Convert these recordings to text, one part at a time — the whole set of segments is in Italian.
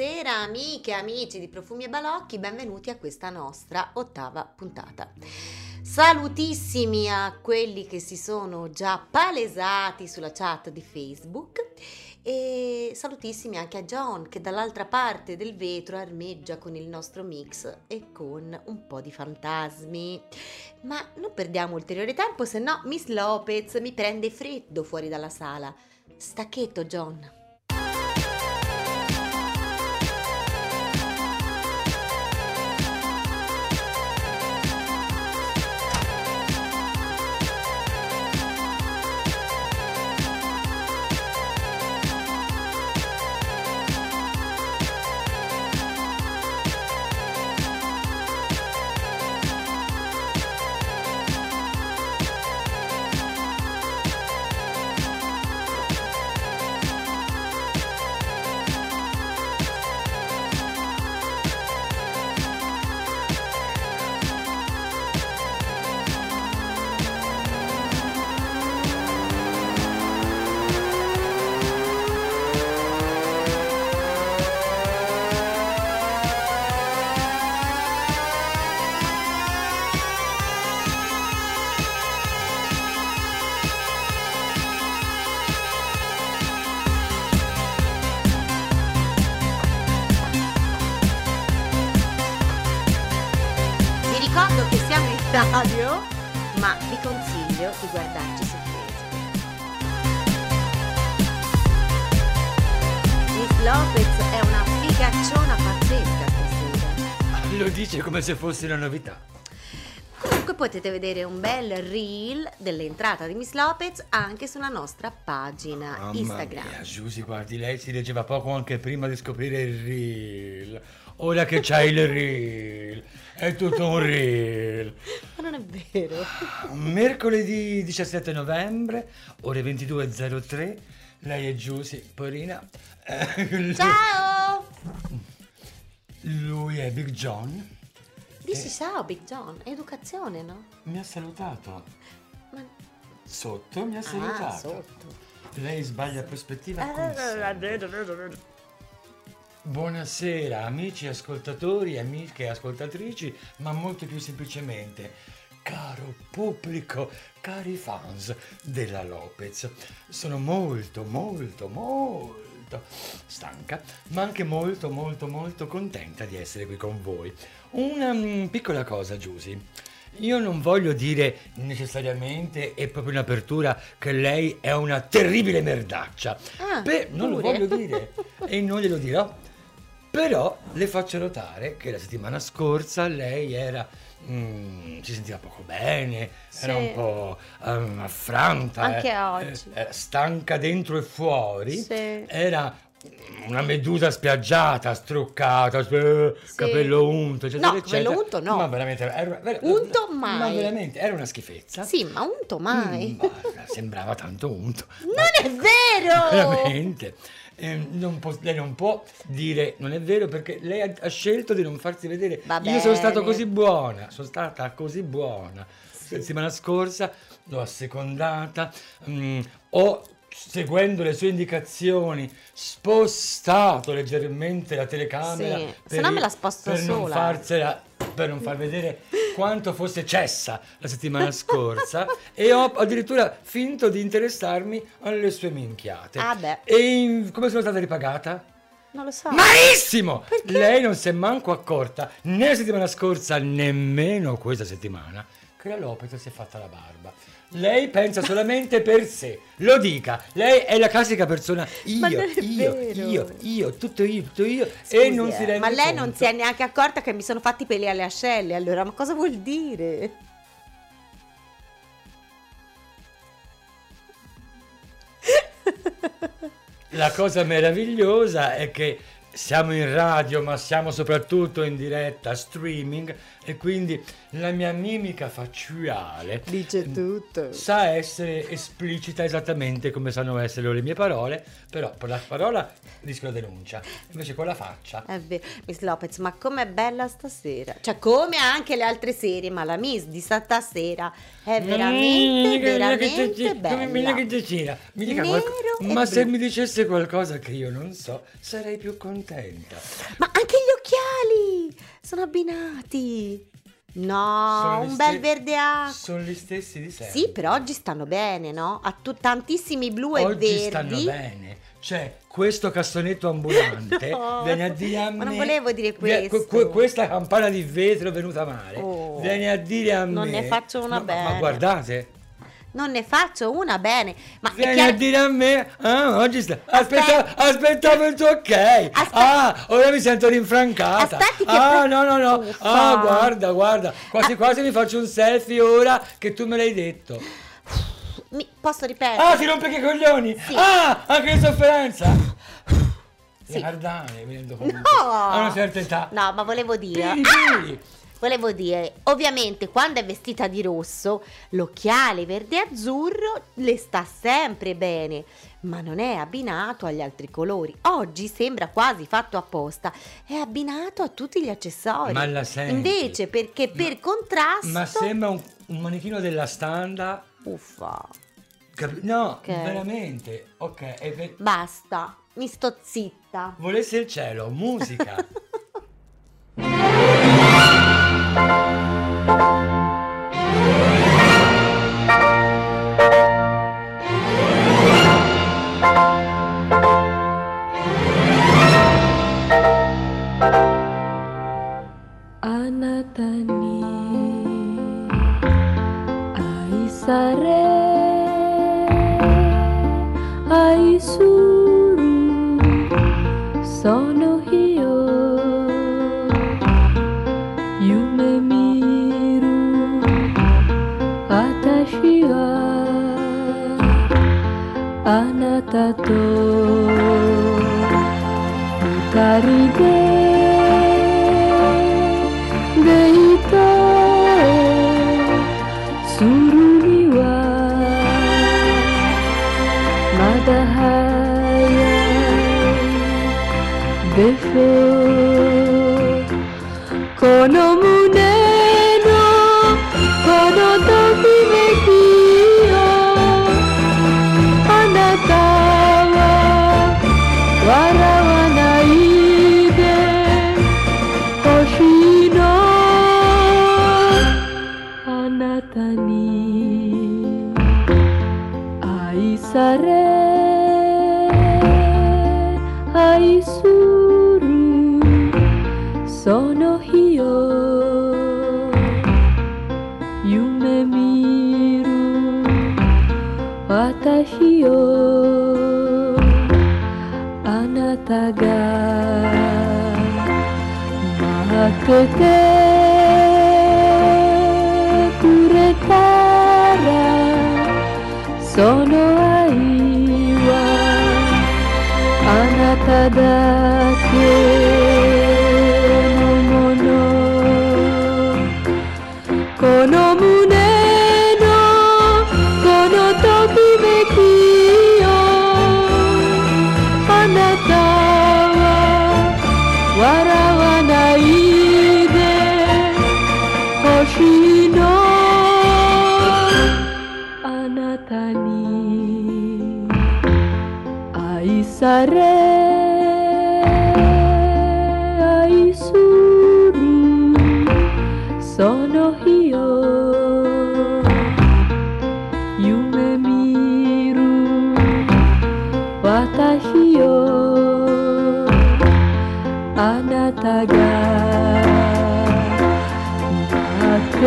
Buonasera amiche e amici di Profumi e Balocchi, benvenuti a questa nostra ottava puntata. Salutissimi a quelli che si sono già palesati sulla chat di Facebook e salutissimi anche a John che dall'altra parte del vetro armeggia con il nostro mix e con un po' di fantasmi. Ma non perdiamo ulteriore tempo, se no Miss Lopez mi prende freddo fuori dalla sala. Stacchetto John. Se fosse una novità. Comunque potete vedere un bel reel dell'entrata di Miss Lopez anche sulla nostra pagina Mamma Instagram. mia, Giusy, guardi, lei si leggeva poco anche prima di scoprire il reel. Ora che c'hai il reel, è tutto un reel. Ma non è vero. Mercoledì 17 novembre, ore 22.03, lei è Giusy, Porina. Eh, Ciao! Lui è Big John. Dici ciao Big John, educazione, no? Mi ha salutato. Ma... Sotto mi ha Ah, salutato. sotto. Lei sbaglia prospettiva con Eh, vedo. Buonasera amici ascoltatori, amiche ascoltatrici, ma molto più semplicemente, caro pubblico, cari fans della Lopez. Sono molto, molto, molto stanca, ma anche molto, molto, molto contenta di essere qui con voi. Una mm, piccola cosa, Giusy. Io non voglio dire necessariamente e proprio in apertura che lei è una terribile merdaccia. Ah, Beh, non lo voglio dire e non glielo dirò. Però le faccio notare che la settimana scorsa lei era. mm, si sentiva poco bene, era Sì. un po' ehm, affranta. Anche eh, oggi. eh, era stanca dentro e fuori. Sì. Era una medusa spiaggiata, struccata, eh, Sì. capello unto, eccetera, No, capello eccetera. unto no. Ma veramente era, vera- Unto Ma mai. veramente era una schifezza. Sì, ma unto mai. Mm, guarda, sembrava tanto unto. Non è vero! Veramente. Eh, non può- lei non può dire non è vero perché lei ha, ha scelto di non farsi vedere. Va Io sono bene. così buona, sono stata così buona. La settimana scorsa l'ho assecondata, mm, ho seguendo le sue indicazioni spostato leggermente la telecamera Sì, per se no me la sposto per non sola. farsela per non far vedere quanto fosse cessa la settimana scorsa e ho addirittura finto di interessarmi alle sue minchiate. Ah, beh. E in- come sono stata ripagata? Non lo so. Malissimo! Lei non si è manco accorta né la settimana scorsa nemmeno questa settimana che la Lopez si è fatta la barba. Lei pensa solamente per sé, lo dica. Lei è la classica persona io, non io, vero. io, io, tutto io, tutto io e Scusi, non eh, si rende Ma lei conto. non si è neanche accorta che mi sono fatti peli alle ascelle. Allora, ma cosa vuol dire? La cosa meravigliosa è che siamo in radio, ma siamo soprattutto in diretta streaming e quindi la mia mimica facciale Dice tutto. sa essere esplicita esattamente come sanno essere le mie parole, però per la parola rischio la denuncia, invece con la faccia. È vero. Miss Lopez, ma com'è bella stasera? Cioè, come anche le altre serie, ma la Miss di stasera è veramente, veramente bella. Mi dica, che. Mi dica qualco- ma se mi dicesse qualcosa che io non so, sarei più contenta. Ma anche gli occhiali sono abbinati. No, un bel verde acqua. Sono gli stessi di sempre. Sì, però oggi stanno bene, no? A tu- tantissimi blu e Oggi verdi. stanno bene. Cioè, questo cassonetto ambulante No, viene a dire a me. ma non volevo dire questo. que- questa campana di vetro venuta male. Oh, viene a dire a me. non ne faccio una Ma- ma- Ma, guardate. Non ne faccio una bene. Ma è Viene chiaro- a dire a me, ah, oggi sta. Aspetta, Aspetta. aspettavo il tuo ok. Aspetta. Ah, ora mi sento rinfrancata. Aspetti che ah, no, no, no. Uffa. Ah, guarda, guarda. Quasi quasi mi faccio un selfie ora che tu me l'hai detto. Mi- posso ripetere? Ah, ti rompe che coglioni! Sì. Ah, anche in sofferenza! Sì. Cardane, mi rendo conto. No! A una certa età. No, ma volevo dire. Piri, Ah! Volevo dire, ovviamente quando è vestita di rosso, l'occhiale verde e azzurro le sta sempre bene, ma non è abbinato agli altri colori. Oggi sembra quasi fatto apposta, è abbinato a tutti gli accessori. Ma la senti? Invece, perché per contrasto... Ma sembra un, un manichino della standa. Uffa, Capi- no, Ok. veramente. Ok, per- basta, mi sto zitta. volesse il cielo, musica. たと。二人で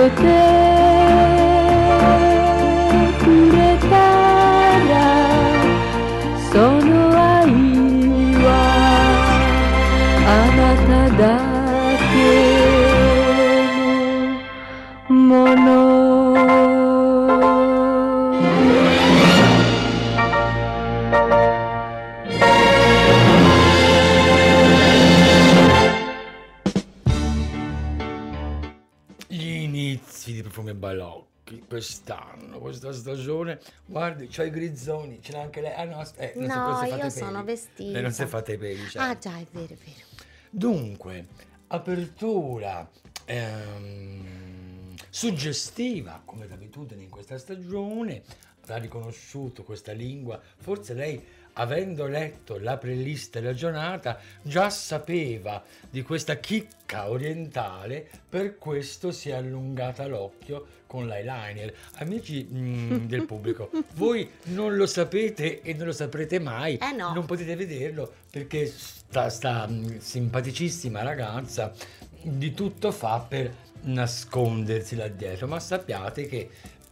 Okay. Guardi, c'ho i grizzoni, ce l'ha anche lei. Ah no, non non No, si io sono vestita. Lei non si è fatta i peli, certo. Ah già, è vero, è vero. Dunque, apertura ehm, suggestiva, come d'abitudine in questa stagione, avrà riconosciuto questa lingua, forse lei, avendo letto la playlist della giornata, già sapeva di questa chicca orientale, per questo si è allungata l'occhio con l'eyeliner. Amici mm, del pubblico, voi non lo sapete e non lo saprete mai, Eh no. non potete vederlo perché sta, sta mm, simpaticissima ragazza di tutto fa per nascondersi là dietro, ma sappiate che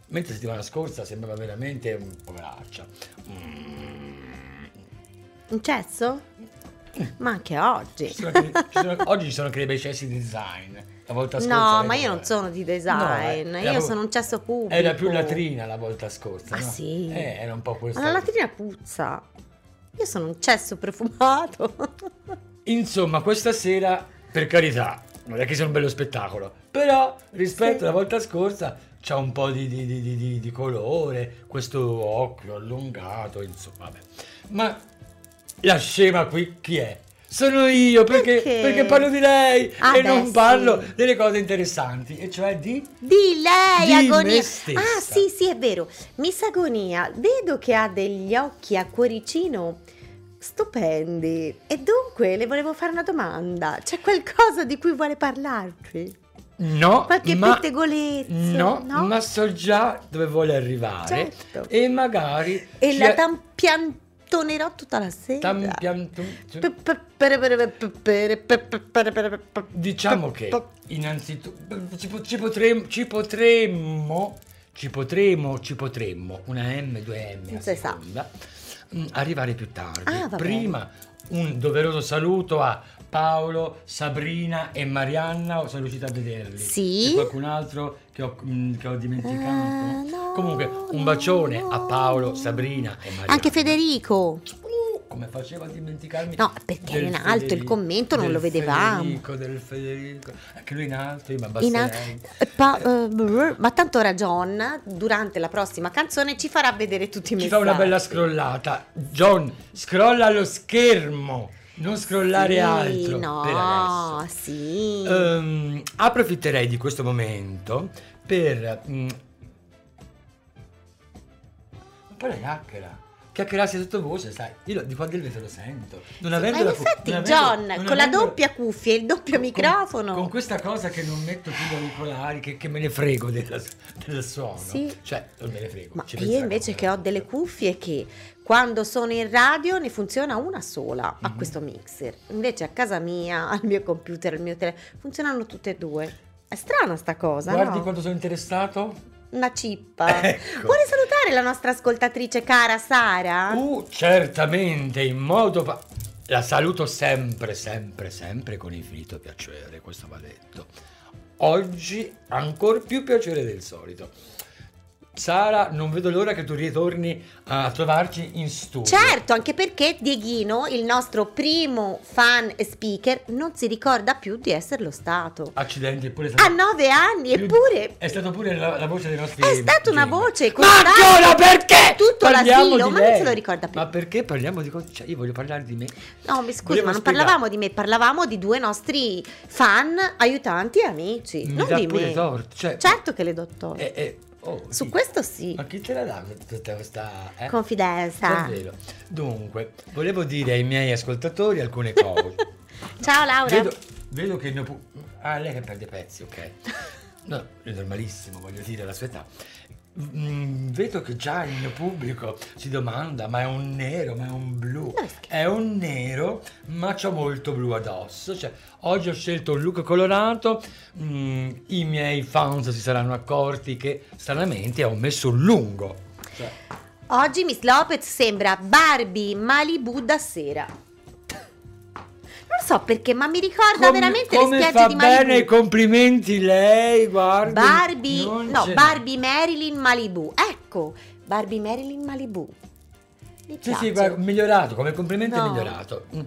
mentre settimana scorsa sembrava veramente un poveraccia. Mm. Un cesso? Ma anche oggi. Ci anche- ci sono- oggi ci sono anche dei bei cessi di design. La volta scorsa No, ma io non sono di No, eh, design, io sono un cesso pubblico. Era più latrina la volta scorsa. Ah, no? sì? Eh, era un po' questo. Ma la latrina puzza. Io sono un cesso profumato. Insomma, questa sera, per carità, non è che sia un bello spettacolo, però rispetto Sì. alla volta scorsa c'ha un po' di- di- di- di colore, questo occhio allungato, insomma, vabbè. Ma la scema qui chi è? Sono io perché, Perché? perché parlo di lei Ah, e beh, non sì. parlo delle cose interessanti, e cioè di... Di lei, Di agonia. Ah, sì, sì, è vero. Miss Agonia, vedo che ha degli occhi a cuoricino stupendi. E dunque le volevo fare una domanda. C'è qualcosa di cui vuole parlarci? No, Qualche ma... No, no? ma so già dove vuole arrivare Certo. e magari... E la tampiantonerò tutta la sera. Diciamo che innanzitutto ci, po- ci potremmo, ci potremmo, ci potremmo, ci potremmo, una M, due M a seconda, mm, arrivare più tardi. Ah, Prima un doveroso saluto a Paolo, Sabrina e Marianna, o sono riuscita a vederli? Sì. C'è qualcun altro che ho, mm, che ho dimenticato? Ah, no, Comunque, un no, bacione a no. Paolo, Sabrina e Marianna. Anche Federico. Uh, come faceva a dimenticarmi? No, perché era in alto, il Federico- commento non lo vedevamo. Federico, del Federico. Anche lui in alto, io mi In a- abbasserei. eh, pa- eh, brr, ma tanto ora John, durante la prossima canzone, ci farà vedere tutti i Ci messaggi. fa una bella scrollata. John, scrolla lo schermo, non scrollare Sì, altro No, sì. Ehm, approfitterei di questo momento per... mm, Ma poi la chiacchiera. Chiacchierarsi sottovoce, sai, io di qua del vetro lo sento. Non Ma avendo in la cu- avendo- John, non con la avendo- doppia cuffia e il doppio con- microfono. Con questa cosa che non metto più gli auricolari, che, che me ne frego della- del suono. Sì. Cioè, non me ne frego. Ma io invece che ho delle cuffie che quando sono in radio ne funziona una sola a Mhm. questo mixer. Invece a casa mia, al mio computer, al mio telefono, funzionano tutte e due. È strana sta cosa, Guardi no? quanto sono interessato? Una cippa. Ecco. Vuole salutare la nostra ascoltatrice cara Sara? Uh, certamente, in modo... pa- la saluto sempre, sempre, sempre con infinito piacere, questo va detto. Oggi ancora più piacere del solito. Sara, non vedo l'ora che tu ritorni a trovarci in studio. Certo, anche perché Dieghino, il nostro primo fan e speaker, non si ricorda più di esserlo stato. Accidenti, eppure è A stato... nove anni, più- eppure È stata pure la, la voce dei nostri... È stata una voce Ma ancora perché? tutto Parliamo l'asilo, ma non se lo ricorda più. Ma perché parliamo di. Cioè, io voglio parlare di me. No, mi scusi, Volevo ma non spiegare. parlavamo di me, parlavamo di due nostri fan, aiutanti e amici, Mi non di me. torto. Cioè, Certo che le do torto. eh, eh, oh, Su chi- questo sì. Ma chi te la dà tutta questa... Eh? Confidenza. Davvero. Dunque, volevo dire ai miei ascoltatori alcune cose. Ciao Laura. vedo, vedo che ne Ah, lei che perde pezzi, ok. No, è normalissimo, voglio dire, la sua età. Mm, vedo che già il mio pubblico si domanda, ma è un nero, ma è un blu? È un nero, ma c'ho molto blu addosso. Cioè, oggi ho scelto un look colorato, mm, i miei fans si saranno accorti che stranamente ho messo un lungo. Cioè, Oggi Miss Lopez sembra Barbie Malibu da sera. So perché, ma mi ricorda come, veramente come le fa spiagge di bene i Malibu. complimenti lei, guarda. Barbie, no. Barbie Marilyn Malibu. Ecco, Barbie Marilyn Malibu. Mi Sì, piace. sì, guarda, migliorato, come complimento è No. migliorato. Mm.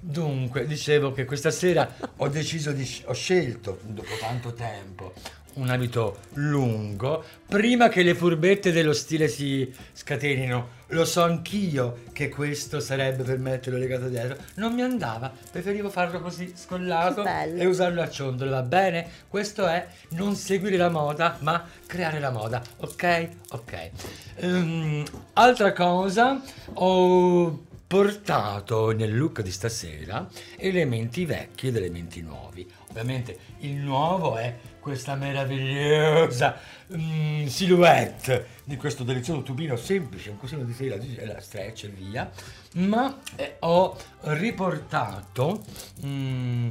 Dunque, dicevo che questa sera ho deciso di, ho scelto, dopo tanto tempo, un abito lungo, prima che le furbette dello stile si scatenino. Lo so anch'io che questo sarebbe per metterlo legato dietro. Non mi andava, preferivo farlo così scollato e usarlo a ciondolo, va bene? Questo è non seguire la moda, ma creare la moda, ok? Ok. Ehm, altra cosa, ho portato nel look di stasera elementi vecchi ed elementi nuovi. Ovviamente il nuovo è questa meravigliosa mm, silhouette di questo delizioso tubino semplice, un cosino di tela, di- la stretch e via, ma eh, ho riportato mm,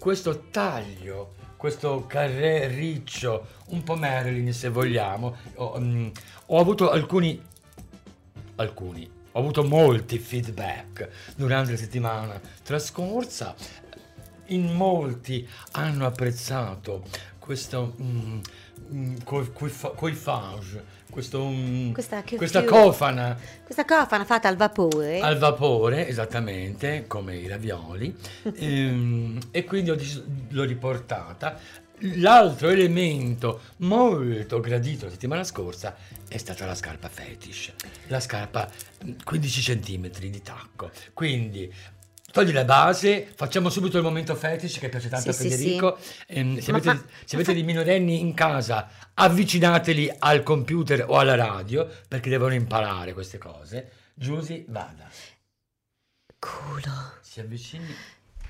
questo taglio, questo carré riccio, un po' Marilyn se vogliamo. Ho, mm, ho avuto alcuni alcuni. Ho avuto molti feedback durante la settimana trascorsa. In molti hanno apprezzato questo mm, mm, coiffage, questo, mm, Questa questa cofana Questa cofana fatta al vapore. al vapore, esattamente come i ravioli, ehm, e quindi ho l'ho riportata. L'altro elemento molto gradito la settimana scorsa è stata la scarpa fetish, la scarpa mm, 15 cm di tacco. Quindi togli la base, facciamo subito il momento fetish che piace tanto Sì, a sì, Federico. Ehm, se avete, fa- se avete fa- dei minorenni in casa, avvicinateli al computer o alla radio perché devono imparare queste cose. Giusy, vada. Culo, Si avvicini.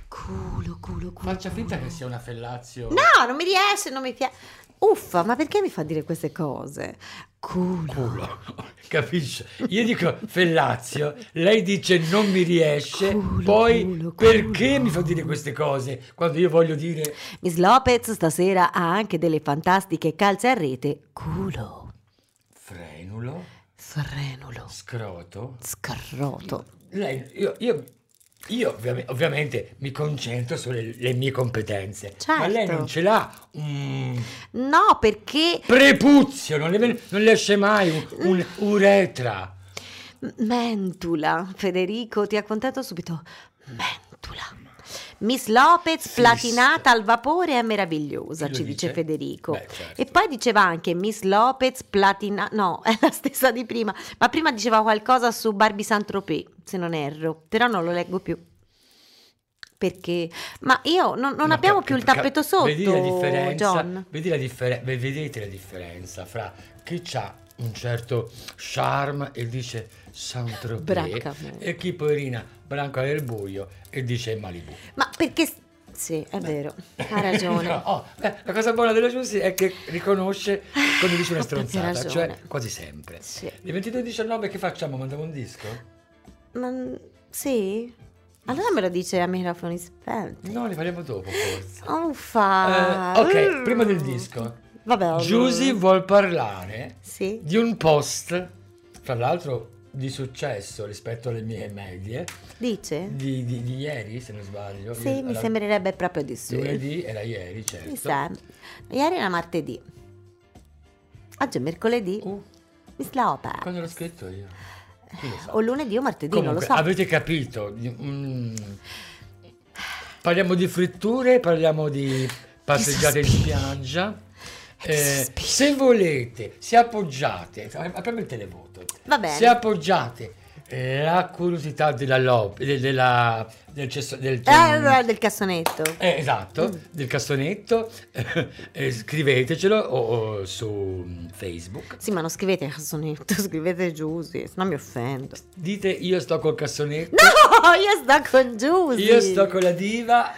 culo, culo, culo. Faccia finta che sia una fellazio. No, non mi riesce, non mi piace. Uffa, ma perché mi fa dire queste cose? Culo. Culo, capisci? Io dico fellazio, lei dice non mi riesce, Culo, poi culo, perché mi fa dire queste cose quando io voglio dire Miss Lopez stasera ha anche delle fantastiche calze a rete. Culo, frenulo, frenulo, scroto? scroto. Lei, io, io, io ovviame- ovviamente mi concentro sulle le mie competenze, ma lei Certo. non ce l'ha un No, perché prepuzio, non le, non le esce mai un, un uretra. Mentula, Federico, ti ha contato subito. Mentula. Miss Lopez platinata al vapore è meravigliosa, ci dice, dice? Federico. Beh, certo. E poi diceva anche Miss Lopez platina... No, è la stessa di prima. Ma prima diceva qualcosa su Barbie Saint-Tropez, se non erro. Però non lo leggo più. Perché? Ma io non, non Ma abbiamo ca- più il tappeto sotto, vedi la differenza, John. Vedi la differ- ve- vedete la differenza fra chi ha un certo charme e dice Saint-Tropez e chi poverina branca nel buio e dice Malibu. Ma perché... Sì, è vero, ha ragione. No, oh, beh, la cosa buona della Giussi è che riconosce quando dice una stronzata, cioè quasi sempre. Sì. Le 22.19 che facciamo? Mandiamo un disco? Ma sì? Allora me lo dice a microfoni spenti. No, ne parliamo dopo forse. Uffa. Eh, ok, prima del disco. Vabbè. Giusy vuol parlare Sì. di un post, fra l'altro di successo rispetto alle mie medie, Dice? di, di- di ieri se non sbaglio. Sì, Io- mi alla- sembrerebbe proprio di sì. Lunedì era ieri, certo. Mi sa. Ieri era martedì. Oggi è mercoledì. Uh, Miss Lopez. quando l'ho scritto io? Sa? O lunedì o martedì, Comunque, non lo so. avete capito? Mm, parliamo di fritture, parliamo di passeggiate in spiaggia. Eh, se volete, se appoggiate, apriamo il televoto. Va bene. Se appoggiate la curiosità della, lop- de- della- del, cesso- del- Eh, del cassonetto. eh, esatto, Mm. del cassonetto, eh, scrivetecelo o, o su Facebook. Sì, ma non scrivete cassonetto, scrivete Giusy, se no mi offendo. Dite io sto col cassonetto. No, io sto con Giusy. Io sto con la diva.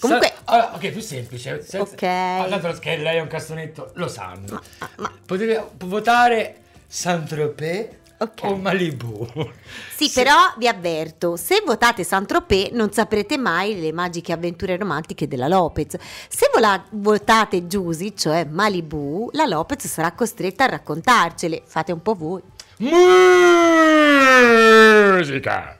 Comunque, allora, ok, più semplice. Se- Ok. Ah, tanto che lei è un cassonetto, lo sanno. Ma- ma- Potete votare Saint-Tropez Ok. o Malibu. Sì, Se- però vi avverto, se votate Saint-Tropez non saprete mai le magiche avventure romantiche della Lopez. Se vola- votate Giusy, cioè Malibu, la Lopez sarà costretta a raccontarcele. Fate un po' voi. Musica!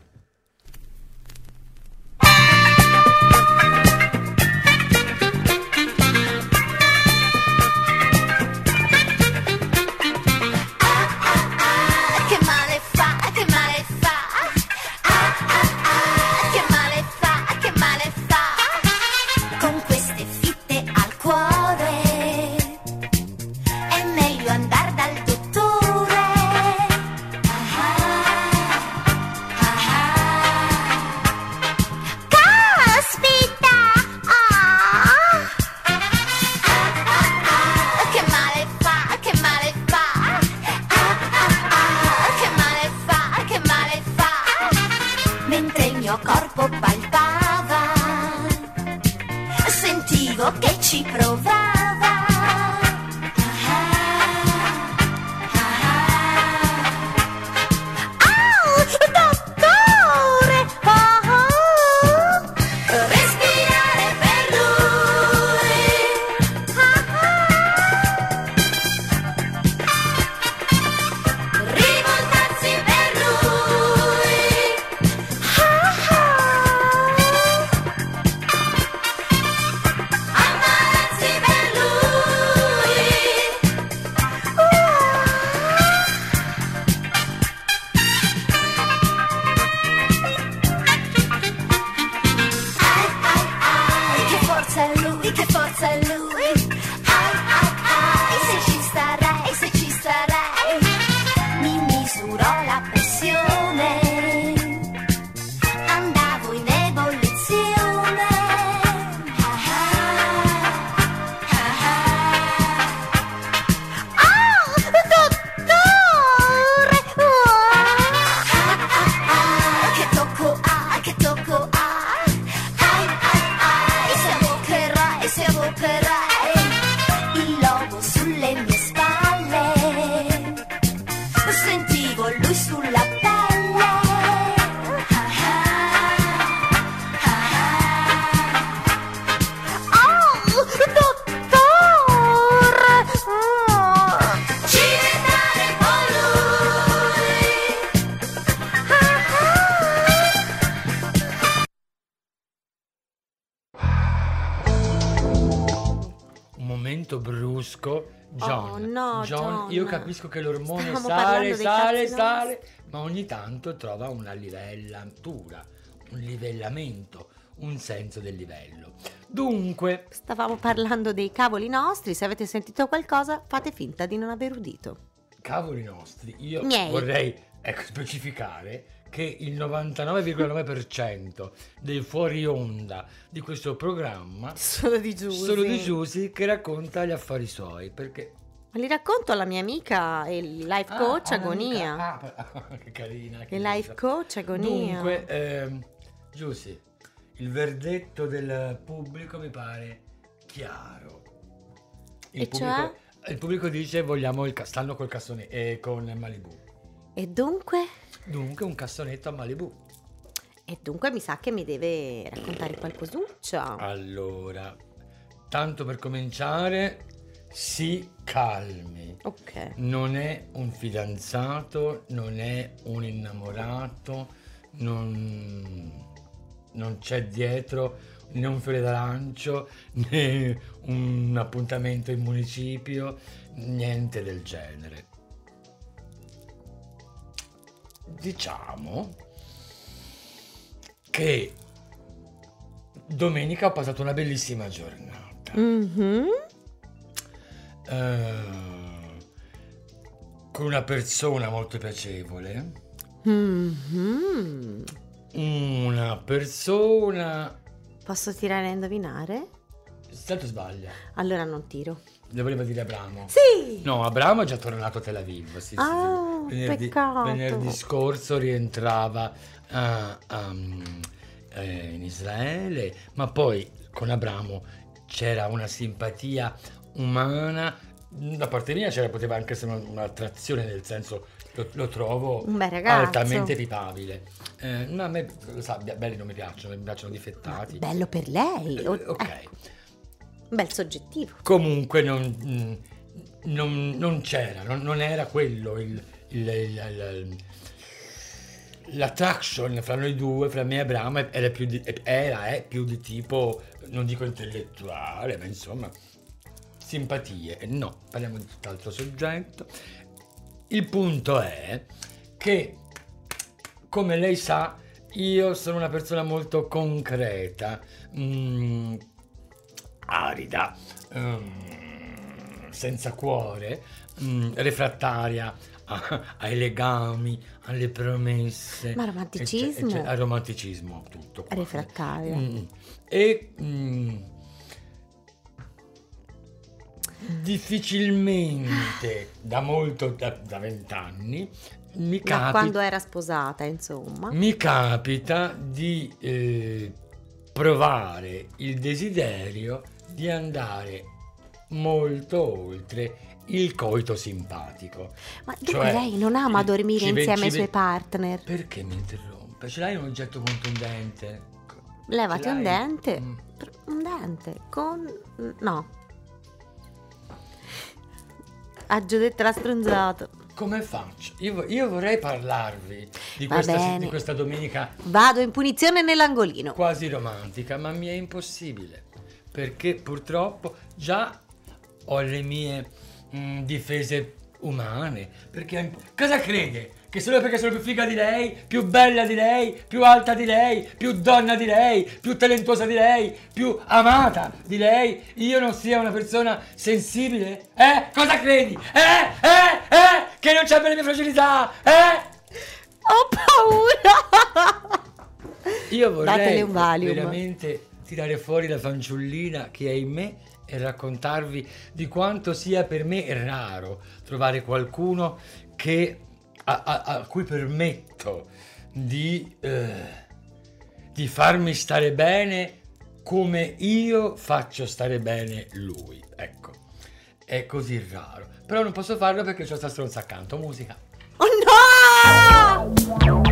Tanto trova una livellatura, un livellamento, un senso del livello. Dunque, Stavamo parlando dei cavoli nostri, se avete sentito qualcosa fate finta di non aver udito. cavoli nostri, io Miei. vorrei ecco, specificare che il 99,9% dei fuori onda di questo programma di sono di Giusy che racconta gli affari suoi, perché Li racconto alla mia amica e il life coach Ah, Agonia. ah, che carina. che il life coach Agonia. Dunque, ehm, Giusy, il verdetto del pubblico mi pare chiaro. Il, E pubblico, cioè? il pubblico dice vogliamo il castanno col cassone e con Malibu. E dunque? Dunque un cassonetto a Malibu. E dunque mi sa che mi deve raccontare qualcosuccia. Allora, tanto per cominciare, si calmi. Ok. Non è un fidanzato, non è un innamorato, non, non c'è dietro né un fiore d'arancio né un appuntamento in municipio, niente del genere. Diciamo che domenica ho passato una bellissima giornata. Mhm. Eh, con una persona molto piacevole, Mhm. una persona... Posso tirare a indovinare? Tanto sbaglia, Allora non tiro. le voleva dire Abramo. Sì! No, Abramo è già tornato a Tel Aviv. Sì, sì, sì. Ah, venerdì, peccato. venerdì scorso rientrava ah, um, eh, in Israele, ma poi con Abramo c'era una simpatia umana, da parte mia c'era, poteva anche essere una- un'attrazione, nel senso lo, lo trovo altamente pipabile. Eh, no, a me, lo sa, belli non mi piacciono, mi piacciono difettati. Bello per lei. Eh, o- ok. eh, un bel soggettivo. Comunque non, mm, non- non c'era, non, non era quello il, il- il- il- l'attraction fra noi due, fra me e Abramo, era più di, era, è più di tipo, non dico intellettuale, ma insomma, simpatie. No, parliamo di tutt'altro soggetto. Il punto è che, come lei sa, io sono una persona molto concreta, mm, arida, mm, senza cuore, mm, refrattaria a- ai legami, alle promesse. Ma romanticismo? ecce- ecce- al romanticismo, tutto. qua. Refrattaria. Mm, E mm, difficilmente, da molto, da vent'anni, mi Da capita... quando era sposata, insomma. Mi capita di eh, provare il desiderio di andare molto oltre il coito simpatico. Ma Cioè, lei non ama dormire ci insieme ci ai suoi partner. Perché mi interrompe? Ce l'hai un oggetto contundente? Levati un dente. Mm. Un dente. Con... No. Ha già detto la stronzata. Come faccio? Io, io vorrei parlarvi di questa, di questa domenica Vado in punizione nell'angolino. quasi romantica, ma mi è impossibile perché purtroppo già ho le mie mm, difese umane. Perché cosa crede? Che solo perché sono più figa di lei, più bella di lei, più alta di lei, più donna di lei, più talentuosa di lei, più amata di lei, io non sia una persona sensibile? Eh? Cosa credi? Eh? Eh? Eh? Che non c'è per le mie fragilità? Eh? Ho paura! Io vorrei veramente tirare fuori la fanciullina che è in me e raccontarvi di quanto sia per me raro trovare qualcuno che, a, a- a cui permetto di, eh, di farmi stare bene come io faccio stare bene lui. Ecco, è così raro. Però non posso farlo perché c'ho sta stronza accanto. Musica. Oh no!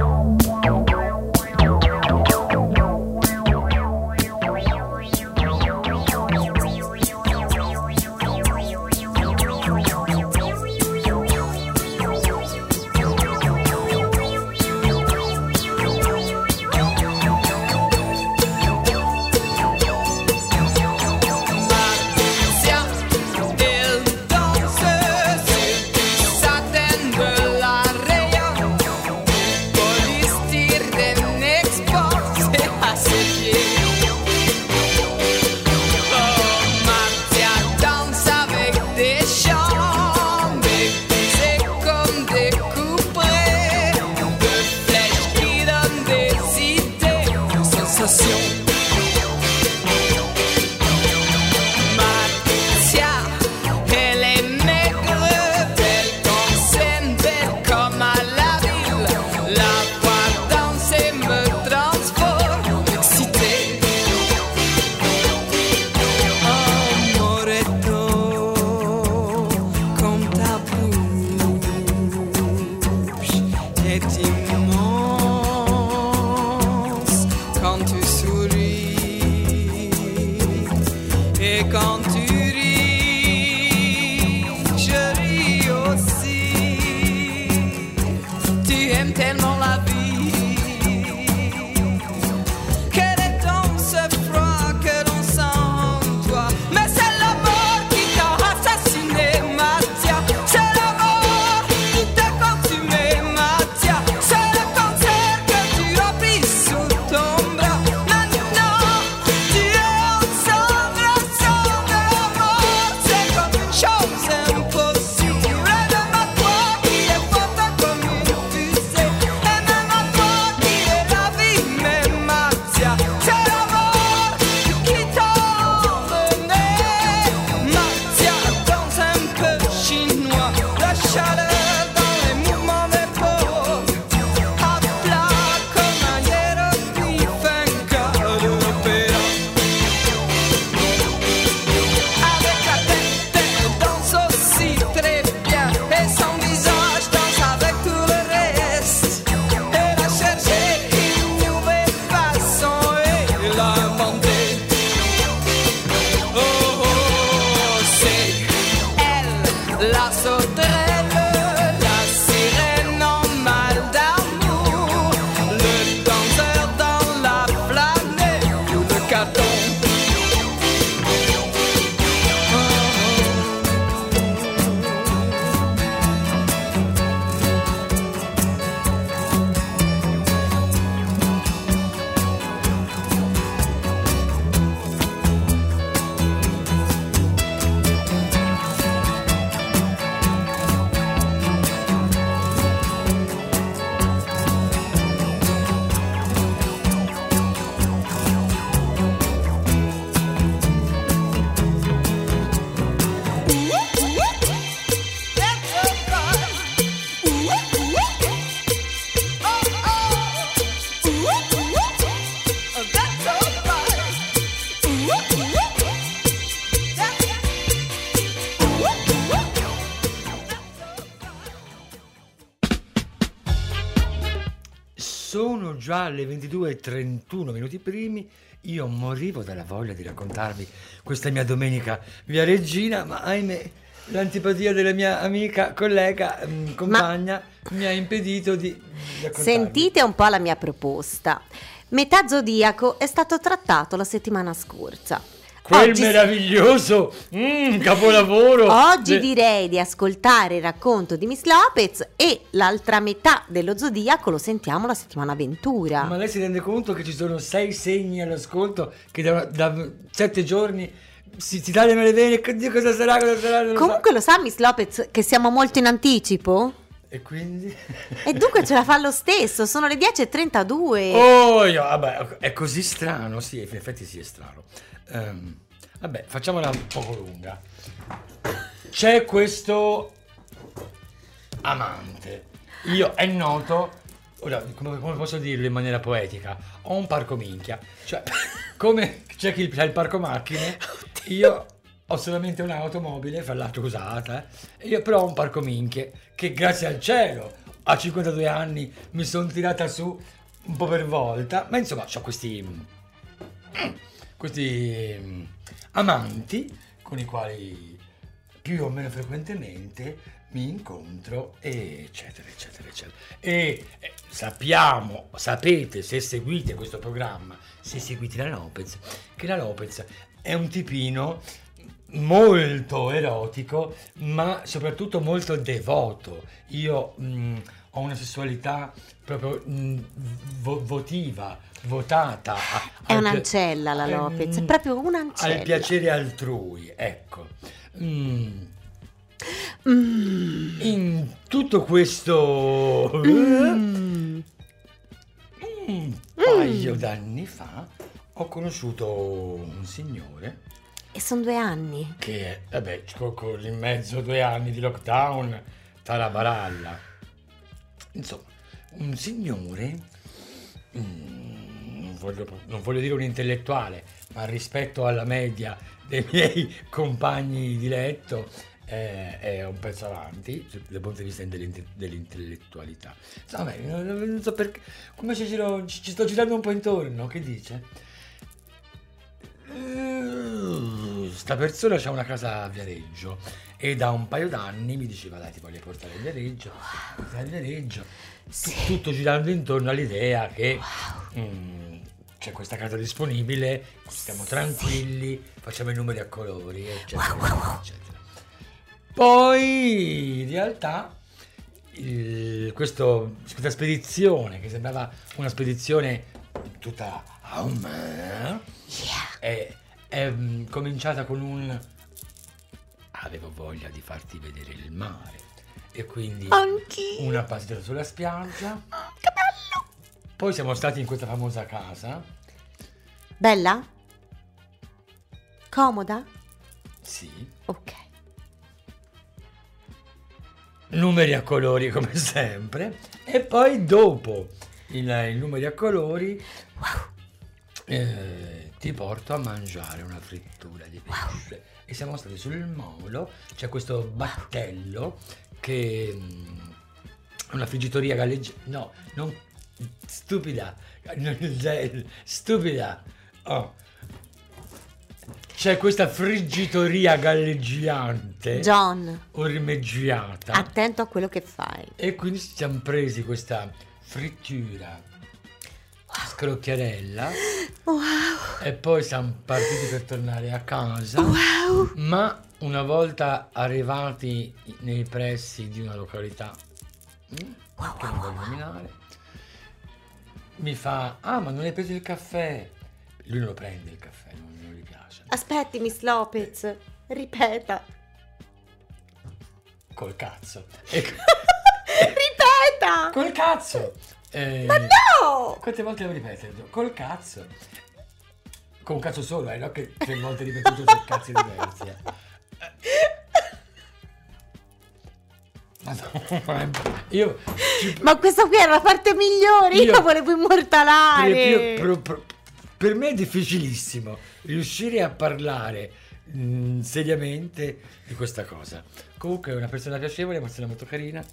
lots of sono già le 22.31 minuti primi. Io morivo dalla voglia di raccontarvi questa mia domenica via Regina, ma ahimè l'antipatia della mia amica, collega, mm, compagna mi ha impedito di di raccontarvi. Sentite un po' la mia proposta. Metà zodiaco è stato trattato la settimana scorsa. Quel Oggi- meraviglioso mm, capolavoro. Oggi de- direi di ascoltare il racconto di Miss Lopez e l'altra metà dello zodiaco lo sentiamo la settimana Ventura. Ma lei si rende conto che ci sono sei segni all'ascolto che da, da sette giorni si, si tagliano le vene? Cosa sarà? Cosa sarà? Comunque lo sa Miss Lopez che siamo molto in anticipo? E quindi? E dunque ce la fa lo stesso, sono le 10.32. Oh, io- vabbè, è così strano, sì, in effetti sì, è strano. Ehm, vabbè, facciamola un poco lunga. C'è questo amante. Io è noto, ora, come, come posso dirlo in maniera poetica? Ho un parco minchia. Cioè, come c'è chi ha il parco macchine, io ho solamente un'automobile, fra l'altro usata, eh, io però ho un parco minchie che grazie al cielo a 52 anni mi sono tirata su un po' per volta, ma insomma ho questi, questi mm, amanti con i quali più o meno frequentemente mi incontro, eccetera, eccetera, eccetera. E eh, sappiamo, sapete se seguite questo programma, se seguite la Lopez, che la Lopez è un tipino molto erotico, ma soprattutto molto devoto. Io mh, ho una sessualità proprio mh, vo- votiva, votata. a- È un'ancella la Lopez, è Ehm, proprio un'ancella. Al piacere altrui, ecco. Mm. Mm. In tutto questo... Mm. Un paio d'anni fa ho conosciuto un signore E sono due anni. che, vabbè, con, in mezzo due anni di lockdown, tarabaralla. Insomma, un signore, mm, non voglio, non voglio dire un intellettuale, ma rispetto alla media dei miei compagni di letto, eh, è un pezzo avanti dal punto di vista dell'inte- dell'intellettualità. Insomma, non, so perché, come ci- ci sto girando un po' intorno, che dice? Sta persona c'ha una casa a Viareggio e da un paio d'anni mi diceva dai ti voglio portare a Viareggio, a Viareggio, Tu- tutto girando intorno all'idea che mm, c'è questa casa disponibile, stiamo tranquilli, facciamo i numeri a colori, eccetera, eccetera. Poi in realtà il- questo- questa spedizione che sembrava una spedizione tutta a me è, è, mm, cominciata con un avevo voglia di farti vedere il mare e quindi Anch'io. una passeggiata sulla spiaggia Che bello! poi siamo stati in questa famosa casa Bella? Comoda? sì Ok. numeri a colori come sempre e poi dopo il, il numeri a colori eh, ti porto a mangiare una frittura di pesce. E siamo stati sul molo c'è questo battello che mm, è una friggitoria galleggiante no non stupida non- stupida. Oh. c'è questa friggitoria galleggiante. John, ormeggiata. Attento a quello che fai. e quindi ci siamo presi questa frittura scrocchiarella Wow, e poi siamo partiti per tornare a casa. wow. Ma una volta arrivati nei pressi di una località mm, che non voglio nominare, mi fa: Ah, ma non hai preso il caffè? Lui non lo prende il caffè, non, non gli piace. Aspetti, Miss Lopez. Ripeta. Col cazzo. E- Ripeta! col cazzo! Eh, Ma no! Quante volte devo ripeterlo? Col cazzo. Con un cazzo solo, eh, no? Che tre volte ripetuto su cazzi diversi. eh. Madonna, io Ma questa qui era la parte migliore, io, Io- volevo per, immortalare. io- per- per- per me è difficilissimo riuscire a parlare mm, seriamente di questa cosa. Comunque è una persona piacevole, una persona molto carina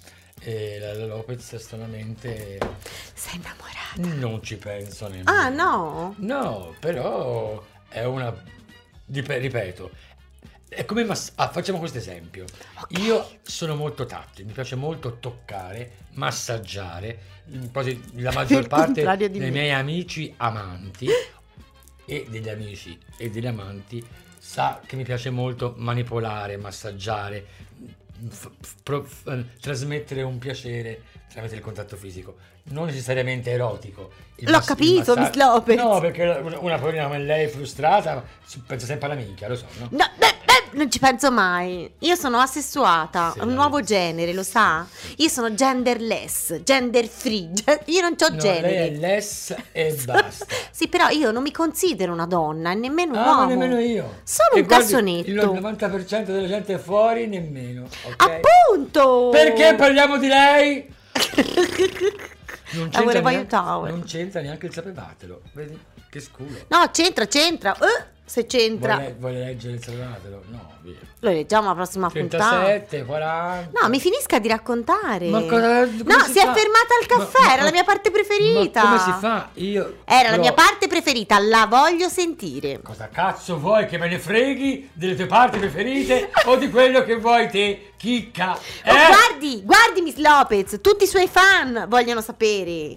e la, la Lopez stranamente Sei innamorato. Non ci penso nemmeno. Ah, no? No, però è una... dip- ripeto, è come... mass- ah, facciamo questo esempio. Io sono molto tattile, mi piace molto toccare, massaggiare, quasi la maggior parte dei me. miei amici amanti e degli amici e degli amanti sa che mi piace molto manipolare, massaggiare, f- f- eh, trasmettere un piacere tramite il contatto fisico, non necessariamente erotico. Il L'ho il capito, massa- Miss Lopez. No, perché una, poverina come lei frustrata pensa sempre alla minchia, lo so, no? No, beh, beh, non ci penso mai. Io sono assessuata, Sì, un nuovo genere, lo sa? Io sono genderless, gender free. Io non ho No, genere. lei è less e basta. Sì, però io non mi considero una donna e nemmeno un Ah, uomo. nemmeno io. Sono E un guardi, cassonetto. Il 90% della gente è fuori, nemmeno. ok? Appunto! Perché parliamo di lei? Non volevo neanche, non c'entra neanche il sapevatelo. Vedi? Che sculo. No, c'entra, c'entra. Eh, se c'entra. Vuole, vuole leggere il sapevatelo? No, via. Lo leggiamo alla prossima puntata. 37, 40. No, mi finisca di raccontare. Ma cosa- no, si si, è fermata al caffè, Ma- ma- era la mia parte preferita. Ma come si fa? Io. Era la però- mia parte preferita, la voglio sentire. Cosa cazzo vuoi che me ne freghi delle tue parti preferite o di quello che vuoi te, chicca? Eh? Oh, guardi, guardi Miss Lopez, tutti i suoi fan vogliono sapere.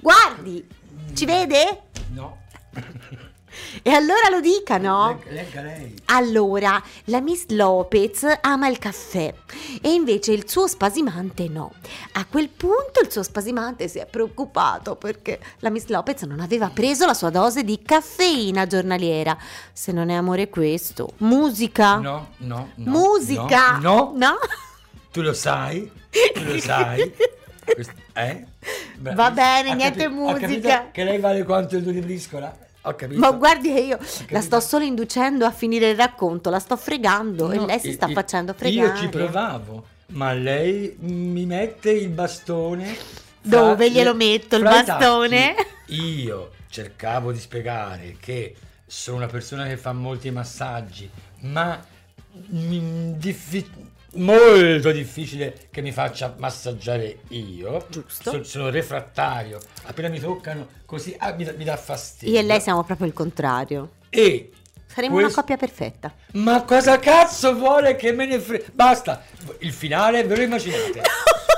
Guardi, ci vede? No. E allora lo dica, no? Legga, lei. Allora, la Miss Lopez ama il caffè e invece il suo spasimante no. A quel punto il suo spasimante si è preoccupato perché la Miss Lopez non aveva preso la sua dose di caffeina giornaliera. Se non è amore questo, musica. No, no, no. musica. No, no. No? Tu lo sai? Tu lo sai? Questo- eh? Va bene, ha niente capito musica. Che lei vale quanto il due di briscola? Ho capito. Ma guardi che io la sto solo inducendo a finire il racconto, la sto fregando e No, lei si sta io- facendo fregare. Io ci provavo, ma lei mi mette il bastone. Dove glielo le- metto il bastone? Io cercavo di spiegare che sono una persona che fa molti massaggi, ma mi- diffi- molto difficile che mi faccia massaggiare io. Giusto. So- sono refrattario. Appena mi toccano così ah, mi, dà- mi dà fastidio. Io e lei siamo proprio il contrario. E Saremmo una questo- coppia perfetta. ma cosa cazzo vuole che me ne frega? Basta, il finale ve lo immaginate.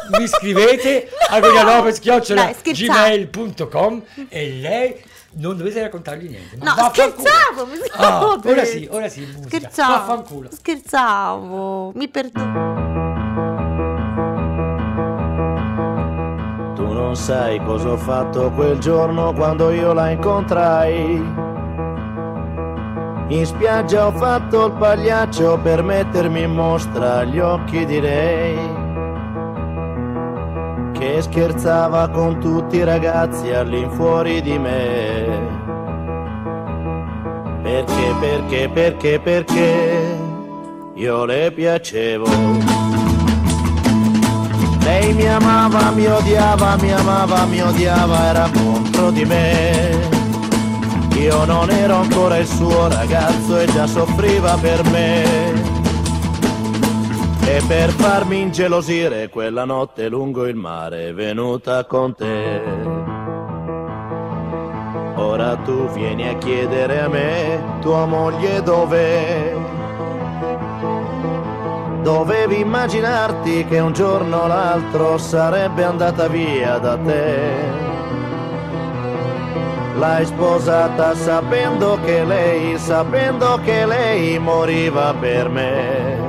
Mi scrivete a Dai, scherzavo. gmail.com e lei non dovete raccontargli niente. No, scherzavo, mi Ah, scusi. ora sì, ora sì, musica. Scherzavo. Vaffanculo. Scherzavo. Mi perdono. Tu non sai cosa ho fatto quel giorno quando io la incontrai. In spiaggia ho fatto il pagliaccio per mettermi in mostra agli occhi di lei. Che scherzava con tutti i ragazzi all'infuori di me. Perché, perché, perché, perché io le piacevo. Lei mi amava, mi odiava, mi amava, mi odiava, era contro di me. Io non ero ancora il suo ragazzo e già soffriva per me. E per farmi ingelosire quella notte lungo il mare è venuta con te. Ora tu vieni a chiedere a me, tua moglie dov'è? Dovevi immaginarti che un giorno o l'altro sarebbe andata via da te. L'hai sposata sapendo che lei, sapendo che lei moriva per me.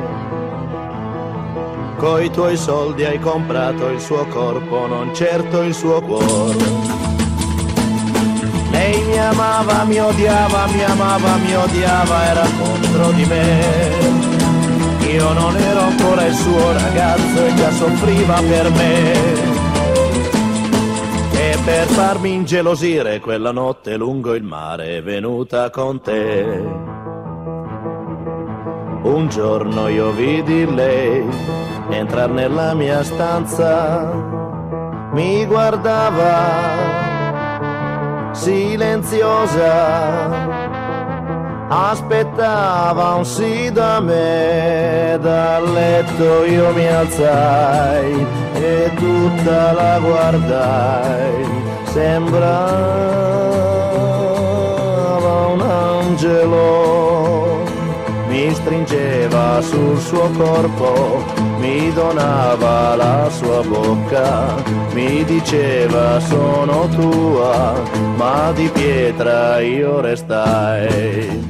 Coi tuoi soldi hai comprato il suo corpo, non certo il suo cuore. Lei mi amava, mi odiava, mi amava, mi odiava, era contro di me. Io non ero ancora il suo ragazzo e già soffriva per me. E per farmi ingelosire quella notte lungo il mare è venuta con te. Un giorno io vidi lei entrare nella mia stanza, mi guardava silenziosa aspettava un sì da me. Dal letto io mi alzai e tutta la guardai, sembrava un angelo, stringeva sul suo corpo, mi donava la sua bocca, mi diceva sono tua, ma di pietra io restai.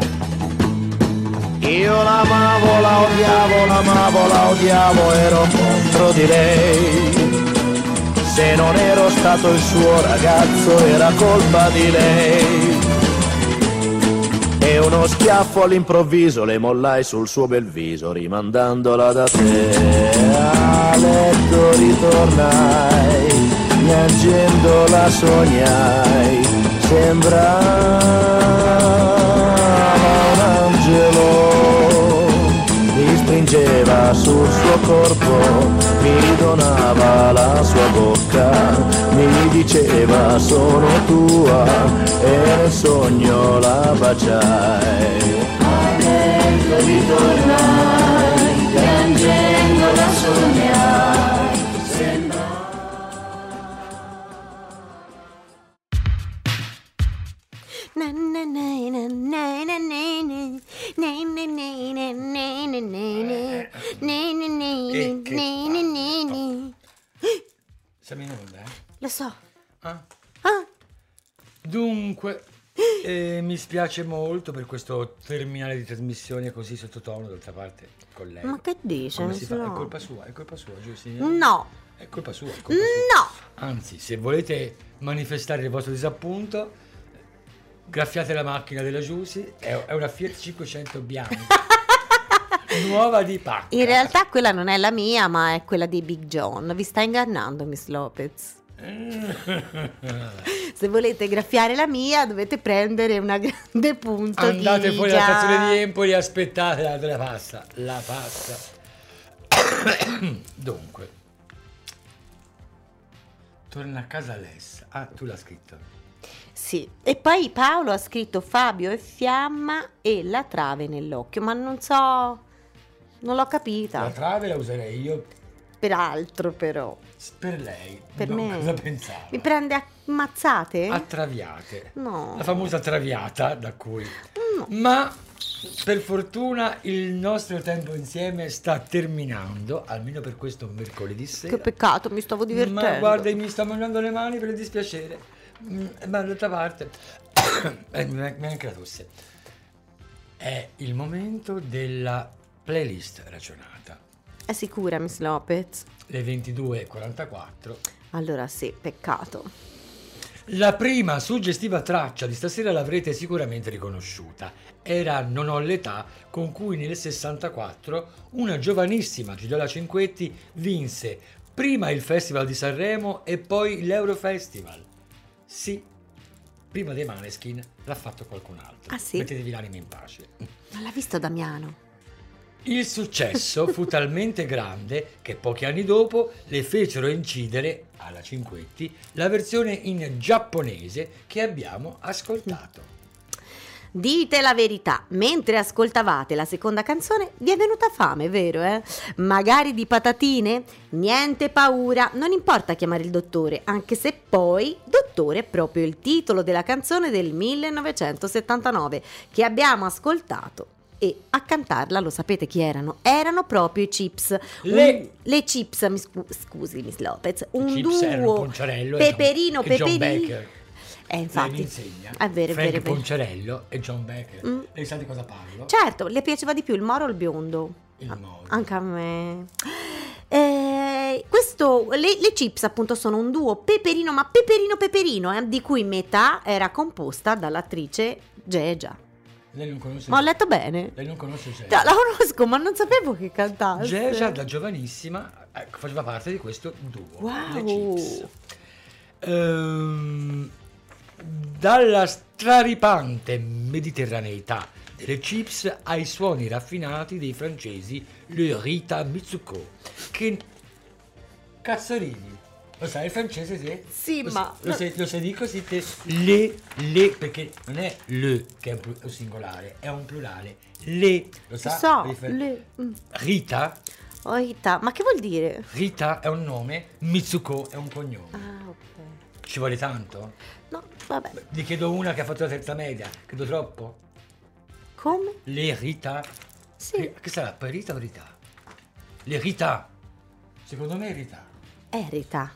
Io l'amavo, la odiavo, l'amavo, la odiavo, ero contro di lei. Se non ero stato il suo ragazzo era colpa di lei. E uno schiaffo all'improvviso le mollai sul suo bel viso, rimandandola da te. A letto ritornai, piangendo la sognai, sembrava sul suo corpo, mi donava la sua bocca, mi diceva sono tua e nel sogno la baciai. Adesso ritornai, piangendo la sognai, so. Ah. Ah, Dunque, eh, mi spiace molto per questo terminale di trasmissione così sottotono, d'altra parte, con lei. ma che dice? Come si fa? È colpa sua, è colpa sua, giusto? No, È colpa sua, è colpa sua. no. Anzi, se volete manifestare il vostro disappunto, graffiate la macchina della Giussi, è, è una Fiat 500 bianca, nuova di pacca. In realtà quella non è la mia, ma è quella di Big John. Vi sta ingannando, Miss Lopez. Se volete graffiare la mia, dovete prendere una grande punta Andate fuori dalla stazione di Empoli e aspettate la, la passa. La passa. Dunque. Torna a casa Alessa. Ah, tu l'hai scritto. Sì, e poi Paolo ha scritto Fabio e Fiamma e la trave nell'occhio, ma non so, non l'ho capita. La trave la userei io Peraltro però, per lei. per Non me Cosa pensava? mi prende a mazzate? Attraviate. No. La famosa traviata da cui... No. Ma per fortuna il nostro tempo insieme sta terminando, almeno per questo mercoledì sera. Che peccato, mi stavo divertendo. Ma guarda, mi sto mangiando le mani per il dispiacere. Mm, Ma d'altra parte, eh, mi è anche la tosse. È il momento della playlist ragionata. È sicura, Miss Lopez? Le 22.44. Allora sì, peccato. La prima suggestiva traccia di stasera l'avrete sicuramente riconosciuta. Era Non ho l'età con cui nel 64 una giovanissima Gigliola Cinquetti vinse prima il Festival di Sanremo e poi l'Eurofestival. Sì, prima dei Maneskin l'ha fatto qualcun altro. Ah, sì? Mettetevi l'anima in pace. Non l'ha visto Damiano? Il successo fu talmente grande che pochi anni dopo le fecero incidere alla Cinquetti la versione in giapponese che abbiamo ascoltato. Dite la verità, mentre ascoltavate la seconda canzone vi è venuta fame, vero eh? Magari di patatine? Niente paura, non importa chiamare il dottore, anche se poi dottore è proprio il titolo della canzone del 1979 che abbiamo ascoltato. E a cantarla lo sapete chi erano? Erano proprio i Chips. Un- Le- le Chips, mi scu- scusi Miss Lopez, un Chips duo Ponciarello e John- peperino e John peperino. Becker. Eh, Lei mi infatti. insegna. È vero, è Frank vero, è vero. E John Becker. Mm. Lei sa di cosa parlo? Certo, le piaceva di più il moro o il biondo? Il moro. Anche a me. Eh, questo, le, le chips appunto sono un duo peperino, ma peperino peperino, eh, di cui metà era composta dall'attrice Gegia. Lei non conosce Ma ho letto bene? Lei non conosce. Già, la conosco, ma non sapevo che cantasse. Geja da giovanissima ecco, faceva parte di questo duo. Wow. Ehm, dalla straripante mediterraneità delle chips ai suoni raffinati dei francesi Le Rita Mitsuko. Che cazzo ridi? Lo sai il francese sì? Sì, lo, ma- Lo sai, lo sai di così te? Le, le, perché non è le che è un, singolare, è un plurale. Le, lo sa? so, Rifer- le- mm. Rita Oh, Rita, ma che vuol dire? Rita è un nome, Mitsuko è un cognome. Ah, ok. Ci vuole tanto? No, vabbè. Gli chiedo una che ha fatto la terza media. Chiedo troppo? Come? Le Rita? Sì. Che sarà? Poi Rita o Rita? Le Rita. Secondo me è Rita. È Rita.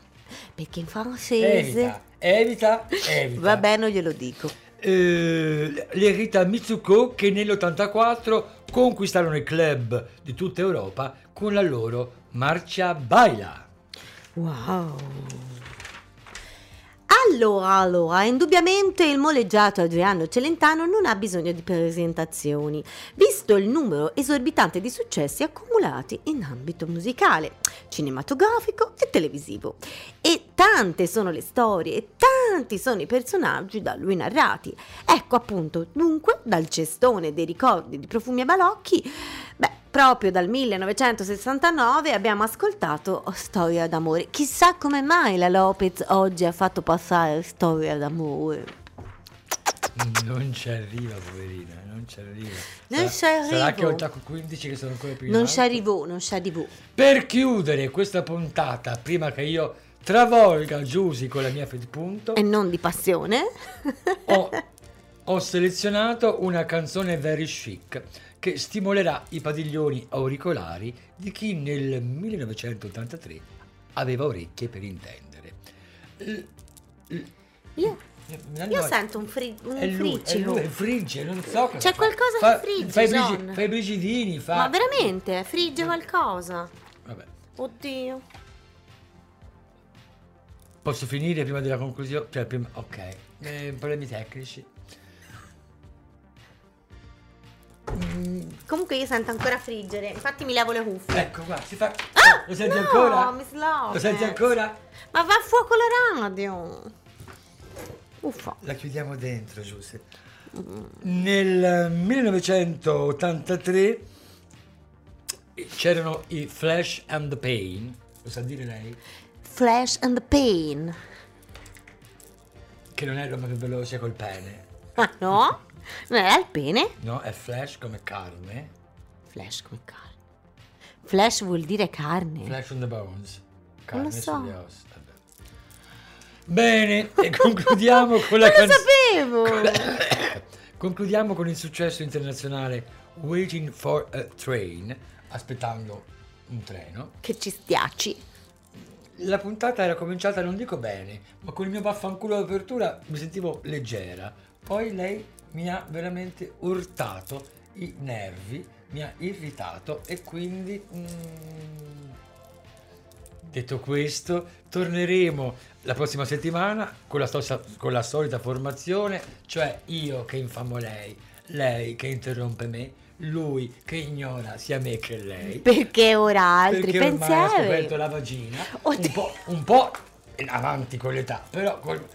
Perché in francese... Evita. Evita. Evita. Vabbè, non glielo dico. Eh, le Rita Mitsuko che nell'84 conquistarono i club di tutta Europa con la loro Marcia Baila. Wow. Allora, allora, indubbiamente il moleggiato Adriano Celentano non ha bisogno di presentazioni, visto il numero esorbitante di successi accumulati in ambito musicale, cinematografico e televisivo. E tante sono le storie tanti sono i personaggi da lui narrati. Ecco appunto, dunque, dal cestone dei ricordi di Profumi e Balocchi, Proprio dal 1969 abbiamo ascoltato Storia d'amore. Chissà come mai la Lopez oggi ha fatto passare Storia d'amore. Non ci arriva, poverina, non ci arriva. Non Sarà- ci Sarà arrivo. che ho il tacco 15 che sono ancora più in Non ci arrivo, non ci arrivo. Per chiudere questa puntata, prima che io travolga Giusy con la mia punto, E non di passione. ho, ho selezionato una canzone very chic che stimolerà i padiglioni auricolari di chi nel 1983 aveva orecchie per intendere. L- l- Io, no, io sento un, fri- un è lui, è friccico. lui, è frigge, non so cosa C'è qualcosa Fa- che frigge, fa i brigi- John. fa i brigidini, fa... Ma veramente, frigge qualcosa. Vabbè. Oddio. Posso finire prima della conclusione? Cioè, prima... Ok, Eh, problemi tecnici. Mm, Comunque io sento ancora friggere, infatti mi lavo le cuffie. Ecco qua, si fa... Ah! Lo senti no, ancora? Miss Lopez. Lo senti ancora? Ma va a fuoco la radio. Uffa. La chiudiamo dentro, Giuseppe. Nel 1983 c'erano i Flash and the Pain, lo sa dire lei? Flash and the Pain. Che non è Roma più veloce col pene, Ah no? Non era il pene? no? È Flash come carne, Flash come carne. Flash vuol dire carne. Flash on the bones, Non carne lo so. sulle ossa. Bene, e concludiamo con la Non lo canzone. sapevo! Concludiamo con il successo internazionale Waiting for a Train, aspettando un treno. che ci stiaci. La puntata era cominciata, non dico bene, ma con il mio vaffanculo d'apertura mi sentivo leggera. Poi lei mi ha veramente urtato i nervi, mi ha irritato e quindi... mm, detto questo, torneremo la prossima settimana con la, stossa- con la solita formazione, cioè io che infamo lei, lei che interrompe me, lui che ignora sia me che lei. Perché ora altri Perché ormai ha scoperto pensieri. la vagina un po', un po' avanti con l'età, però col-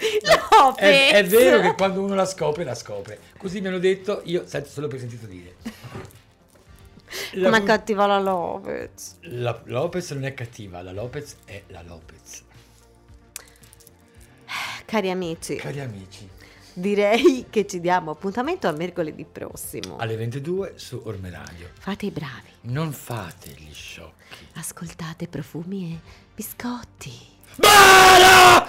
No, è, è vero che quando uno la scopre, la scopre. Così mi hanno detto, io sento solo per sentito dire. La, Come è cattiva la Lopez. la Lopez non è cattiva, la Lopez è la Lopez. Cari amici, Cari amici, direi che ci diamo appuntamento a mercoledì prossimo. alle 22 su Orme Radio. Fate i bravi, Non fate gli sciocchi. ascoltate profumi e biscotti. ¡Para!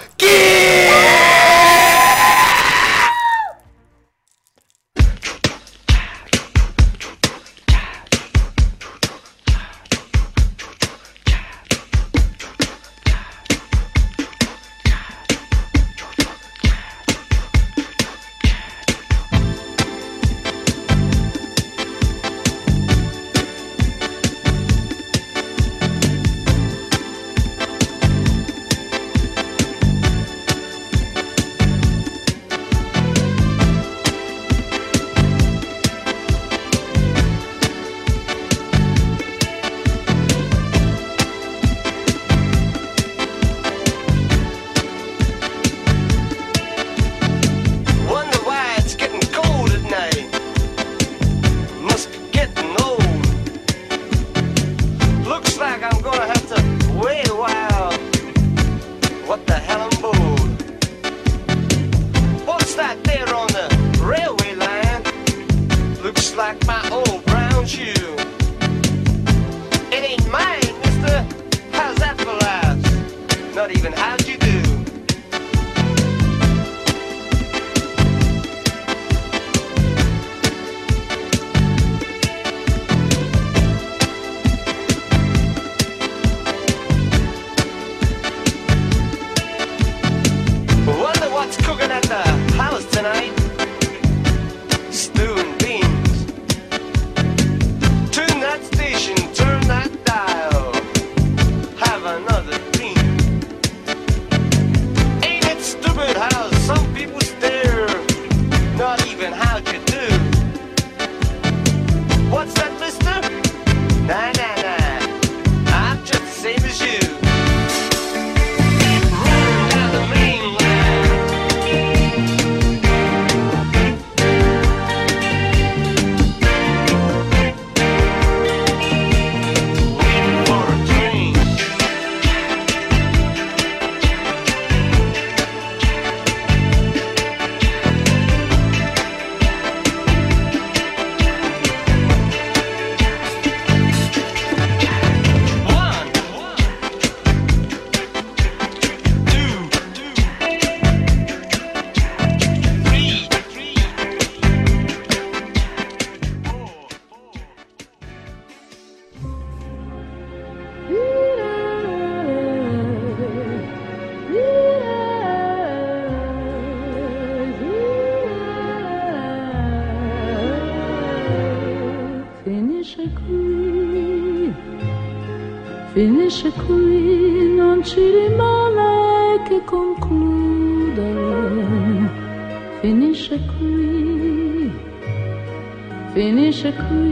Qui, finisce